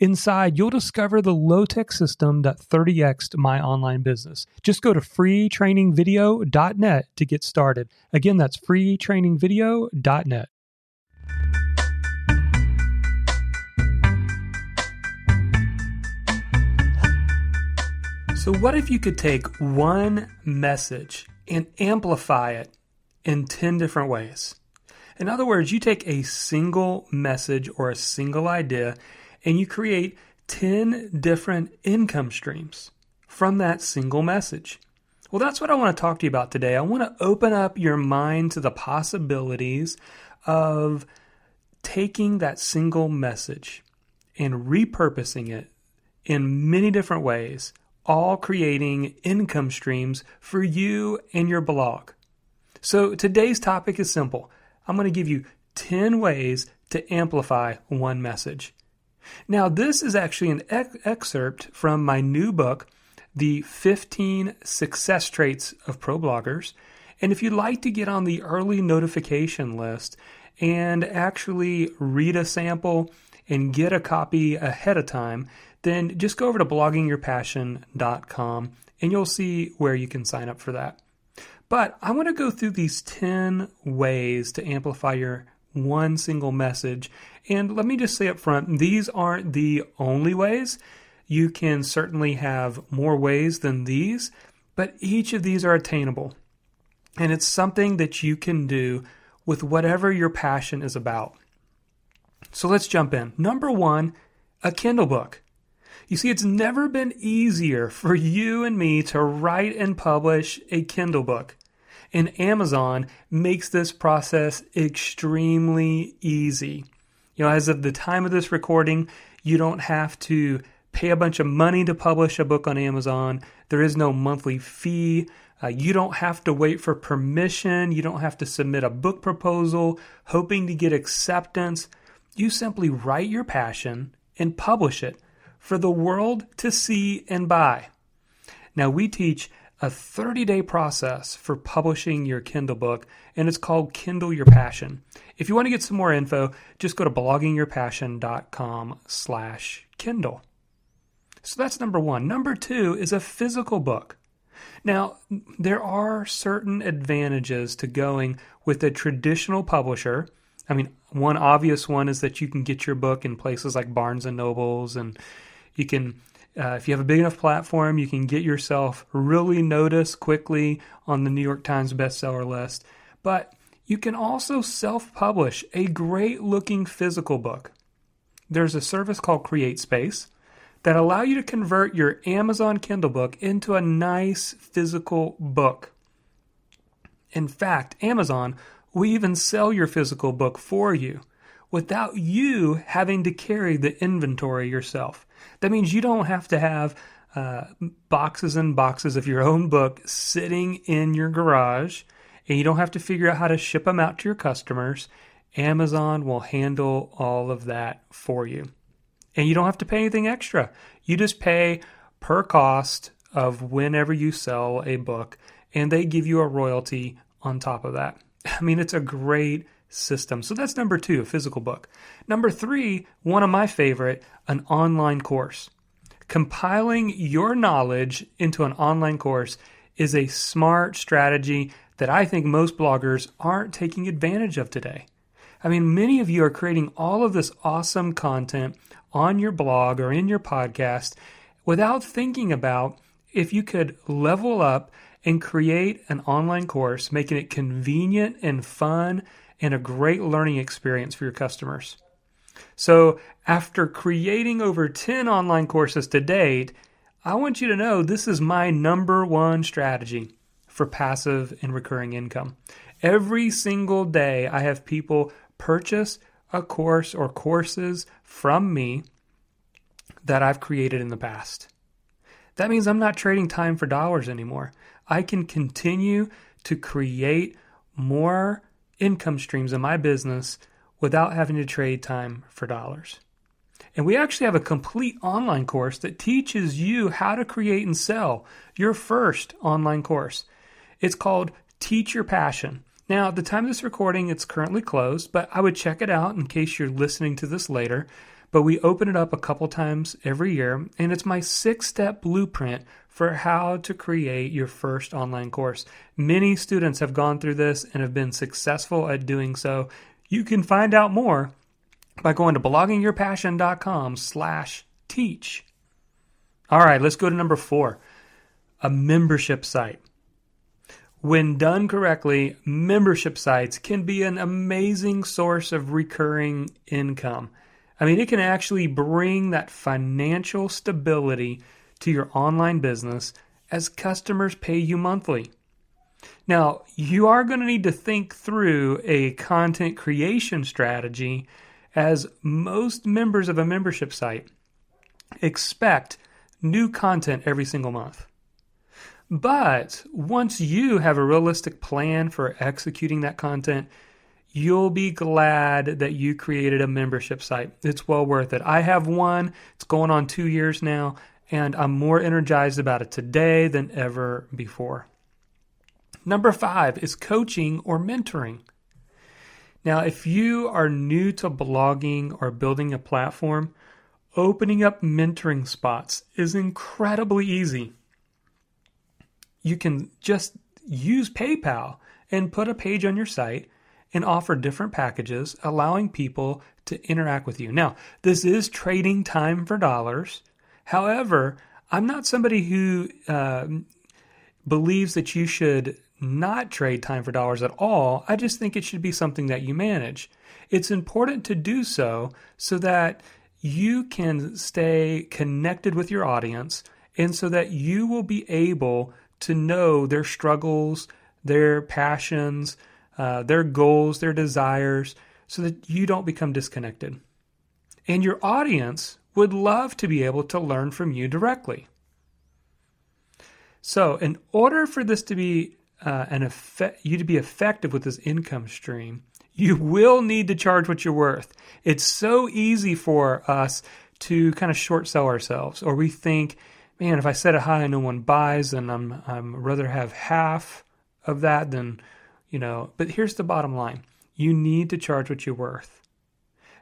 Inside, you'll discover the low tech system that 30xed my online business. Just go to freetrainingvideo.net to get started. Again, that's freetrainingvideo.net. So, what if you could take one message and amplify it in 10 different ways? In other words, you take a single message or a single idea and you create 10 different income streams from that single message. Well, that's what I want to talk to you about today. I want to open up your mind to the possibilities of taking that single message and repurposing it in many different ways, all creating income streams for you and your blog. So today's topic is simple. I'm going to give you 10 ways to amplify one message. Now, this is actually an ex- excerpt from my new book, The 15 Success Traits of Pro Bloggers. And if you'd like to get on the early notification list and actually read a sample and get a copy ahead of time, then just go over to bloggingyourpassion.com and you'll see where you can sign up for that. But I want to go through these 10 ways to amplify your one single message. And let me just say up front, these aren't the only ways. You can certainly have more ways than these, but each of these are attainable. And it's something that you can do with whatever your passion is about. So let's jump in. Number one, a Kindle book. You see, it's never been easier for you and me to write and publish a Kindle book. And Amazon makes this process extremely easy. You know, as of the time of this recording, you don't have to pay a bunch of money to publish a book on Amazon. There is no monthly fee. Uh, you don't have to wait for permission. You don't have to submit a book proposal hoping to get acceptance. You simply write your passion and publish it for the world to see and buy. Now, we teach a 30 day process for publishing your Kindle book, and it's called Kindle Your Passion. If you want to get some more info, just go to bloggingyourpassion.com slash Kindle. So that's number one. Number two is a physical book. Now, there are certain advantages to going with a traditional publisher. I mean, one obvious one is that you can get your book in places like Barnes and Nobles and you can uh, if you have a big enough platform, you can get yourself really noticed quickly on the New York Times bestseller list. But you can also self publish a great looking physical book. There's a service called CreateSpace that allow you to convert your Amazon Kindle book into a nice physical book. In fact, Amazon will even sell your physical book for you without you having to carry the inventory yourself. That means you don't have to have uh, boxes and boxes of your own book sitting in your garage, and you don't have to figure out how to ship them out to your customers. Amazon will handle all of that for you. And you don't have to pay anything extra. You just pay per cost of whenever you sell a book, and they give you a royalty on top of that. I mean, it's a great system. So that's number two, a physical book. Number three, one of my favorite, an online course. Compiling your knowledge into an online course is a smart strategy that I think most bloggers aren't taking advantage of today. I mean, many of you are creating all of this awesome content on your blog or in your podcast without thinking about if you could level up and create an online course, making it convenient and fun and a great learning experience for your customers. So, after creating over 10 online courses to date, I want you to know this is my number one strategy for passive and recurring income. Every single day, I have people purchase a course or courses from me that I've created in the past. That means I'm not trading time for dollars anymore. I can continue to create more income streams in my business without having to trade time for dollars. And we actually have a complete online course that teaches you how to create and sell your first online course. It's called Teach Your Passion. Now, at the time of this recording, it's currently closed, but I would check it out in case you're listening to this later. But we open it up a couple times every year, and it's my six step blueprint for how to create your first online course. Many students have gone through this and have been successful at doing so. You can find out more by going to bloggingyourpassion.com slash teach. All right, let's go to number four, a membership site. When done correctly, membership sites can be an amazing source of recurring income. I mean, it can actually bring that financial stability to your online business as customers pay you monthly. Now, you are going to need to think through a content creation strategy as most members of a membership site expect new content every single month. But once you have a realistic plan for executing that content, you'll be glad that you created a membership site. It's well worth it. I have one, it's going on two years now, and I'm more energized about it today than ever before. Number five is coaching or mentoring. Now, if you are new to blogging or building a platform, opening up mentoring spots is incredibly easy you can just use PayPal and put a page on your site and offer different packages, allowing people to interact with you. Now, this is trading time for dollars. However, I'm not somebody who uh, believes that you should not trade time for dollars at all. I just think it should be something that you manage. It's important to do so so that you can stay connected with your audience and so that you will be able to know their struggles, their passions, uh, their goals, their desires, so that you don't become disconnected. And your audience would love to be able to learn from you directly. So, in order for this to be uh, an effect, you to be effective with this income stream, you will need to charge what you're worth. It's so easy for us to kind of short sell ourselves, or we think, man, if I set a high and no one buys, then I'm I'm rather have half of that than you know. But here's the bottom line: you need to charge what you're worth,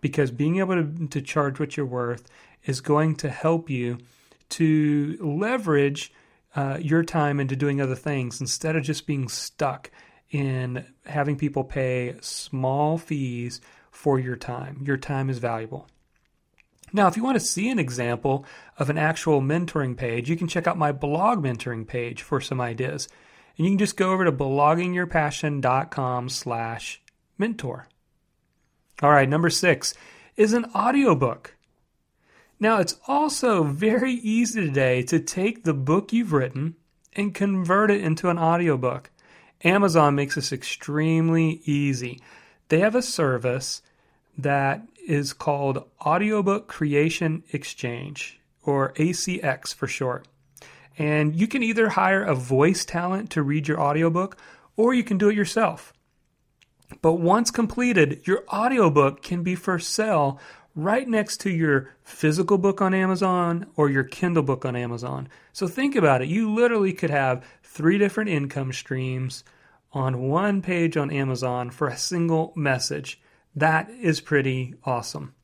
because being able to, to charge what you're worth is going to help you to leverage uh, your time into doing other things instead of just being stuck in having people pay small fees for your time. Your time is valuable. Now, if you want to see an example of an actual mentoring page, you can check out my blog mentoring page for some ideas. And you can just go over to bloggingyourpassion.com slash mentor. All right, number six is an audiobook. Now, it's also very easy today to take the book you've written and convert it into an audiobook. Amazon makes this extremely easy. They have a service that is called Audiobook Creation Exchange, or ACX for short. And you can either hire a voice talent to read your audiobook, or you can do it yourself. But once completed, your audiobook can be for sale right next to your physical book on Amazon or your Kindle book on Amazon. So think about it. You literally could have three different income streams on one page on Amazon for a single message. That is pretty awesome.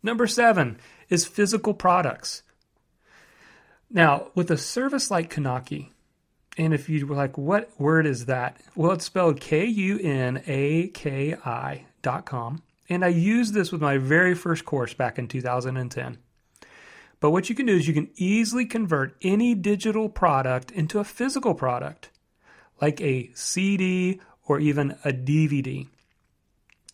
Number seven is physical products. Now, with a service like Kunaki, and if you were like, what word is that? Well, it's spelled K U N A K I dot com. And I used this with my very first course back in 2010. But what you can do is you can easily convert any digital product into a physical product, like a CD or even a DVD.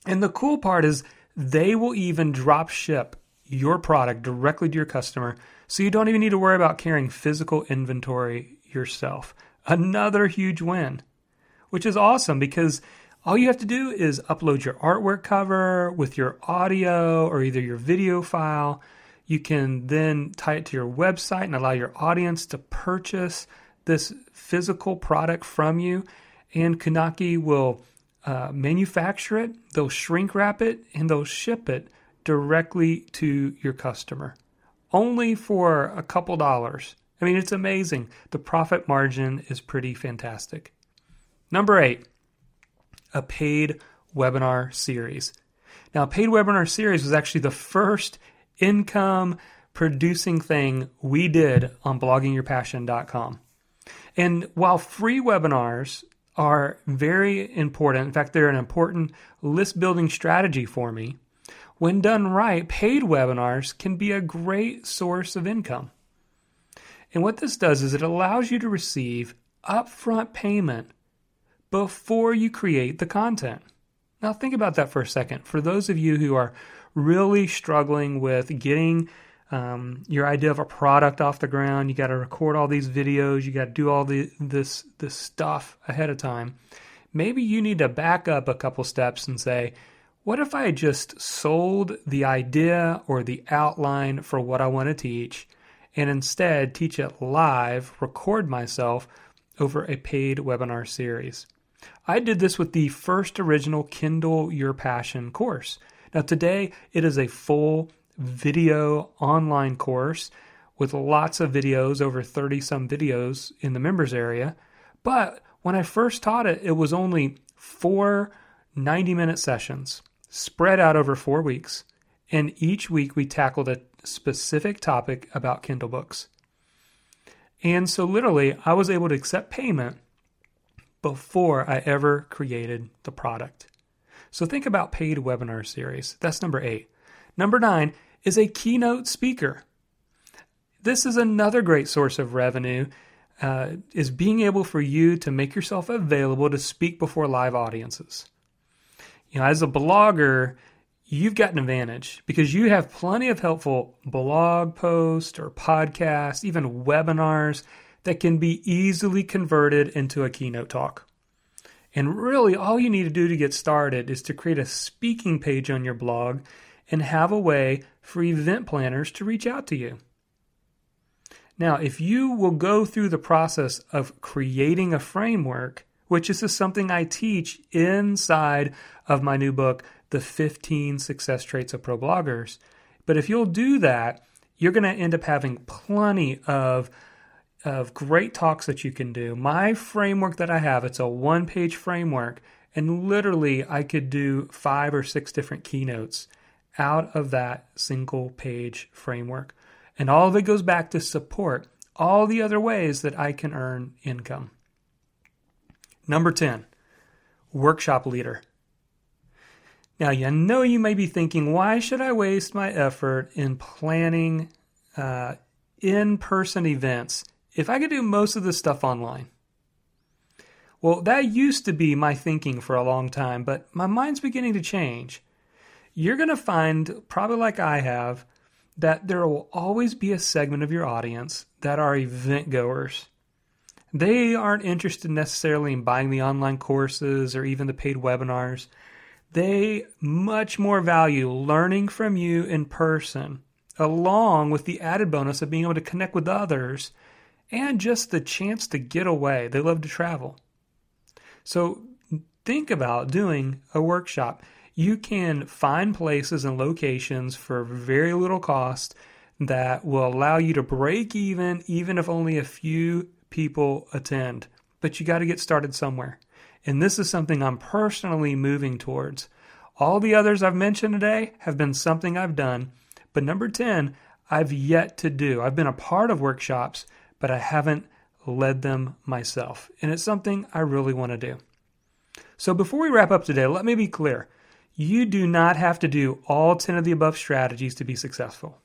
And the cool part is they will even drop ship your product directly to your customer so you don't even need to worry about carrying physical inventory yourself. Another huge win, which is awesome because all you have to do is upload your artwork cover with your audio or either your video file. You can then tie it to your website and allow your audience to purchase this physical product from you. And Kunaki will uh, manufacture it, they'll shrink wrap it, and they'll ship it directly to your customer. Only for a couple dollars. I mean, it's amazing. The profit margin is pretty fantastic. Number eight, a paid webinar series. Now, paid webinar series was actually the first income producing thing we did on bloggingyourpassion.com. And while free webinars are very important, in fact, they're an important list building strategy for me, when done right, paid webinars can be a great source of income. And what this does is it allows you to receive upfront payment before you create the content. Now, think about that for a second. For those of you who are really struggling with getting um, your idea of a product off the ground, you got to record all these videos, you got to do all the, this this stuff ahead of time. Maybe you need to back up a couple steps and say, what if I just sold the idea or the outline for what I want to teach and instead teach it live, record myself over a paid webinar series? I did this with the first original Kindle Your Passion course. Now, today it is a full video online course with lots of videos, over 30 some videos in the members area. But when I first taught it, it was only four 90 minute sessions spread out over four weeks. And each week we tackled a specific topic about Kindle books. And so, literally, I was able to accept payment before I ever created the product. So, think about paid webinar series. That's number eight. Number nine is a keynote speaker. This is another great source of revenue. Uh, is being able for you to make yourself available to speak before live audiences you know, as a blogger, you've got an advantage because you have plenty of helpful blog posts or podcasts, even webinars that can be easily converted into a keynote talk. And really, all you need to do to get started is to create a speaking page on your blog and have a way for event planners to reach out to you. Now, if you will go through the process of creating a framework, which is something I teach inside of my new book, The 15 Success Traits of Pro Bloggers. But if you'll do that, you're going to end up having plenty of of great talks that you can do. My framework that I have, it's a one-page framework, and literally I could do five or six different keynotes out of that single page framework. And all of it goes back to support all the other ways that I can earn income. Number 10, workshop leader. Now, you know you may be thinking, why should I waste my effort in planning uh, in person events if I could do most of this stuff online? Well, that used to be my thinking for a long time, but my mind's beginning to change. You're going to find, probably like I have, that there will always be a segment of your audience that are event goers. They aren't interested necessarily in buying the online courses or even the paid webinars. They much more value learning from you in person, along with the added bonus of being able to connect with others and just the chance to get away. They love to travel. So think about doing a workshop. You can find places and locations for very little cost that will allow you to break even, even if only a few people attend, but you got to get started somewhere. And this is something I'm personally moving towards. All the others I've mentioned today have been something I've done, but number 10, I've yet to do. I've been a part of workshops, but I haven't led them myself. And it's something I really want to do. So before we wrap up today, let me be clear. You do not have to do all 10 of the above strategies to be successful.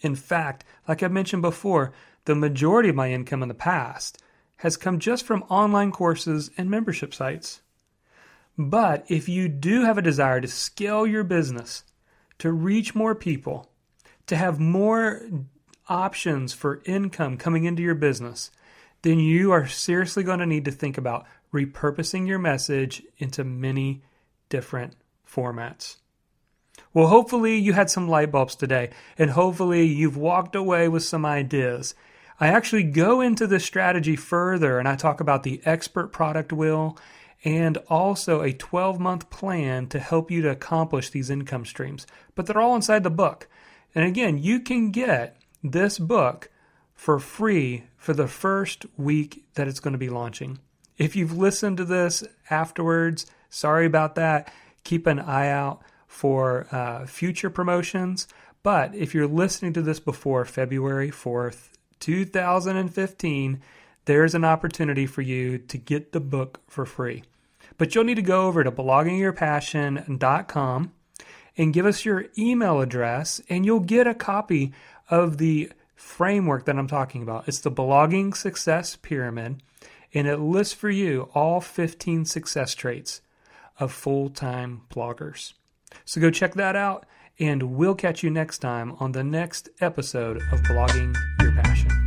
In fact, like I mentioned before, the majority of my income in the past has come just from online courses and membership sites. But if you do have a desire to scale your business, to reach more people, to have more options for income coming into your business, then you are seriously going to need to think about repurposing your message into many different formats. Well, hopefully you had some light bulbs today, and hopefully you've walked away with some ideas. I actually go into this strategy further and I talk about the expert product wheel and also a 12 month plan to help you to accomplish these income streams. But they're all inside the book. And again, you can get this book for free for the first week that it's going to be launching. If you've listened to this afterwards, sorry about that. Keep an eye out for uh, future promotions. But if you're listening to this before February 4th, 2015, there's an opportunity for you to get the book for free. But you'll need to go over to bloggingyourpassion.com and give us your email address, and you'll get a copy of the framework that I'm talking about. It's the Blogging Success Pyramid, and it lists for you all 15 success traits of full time bloggers. So go check that out, and we'll catch you next time on the next episode of Blogging Your Passion.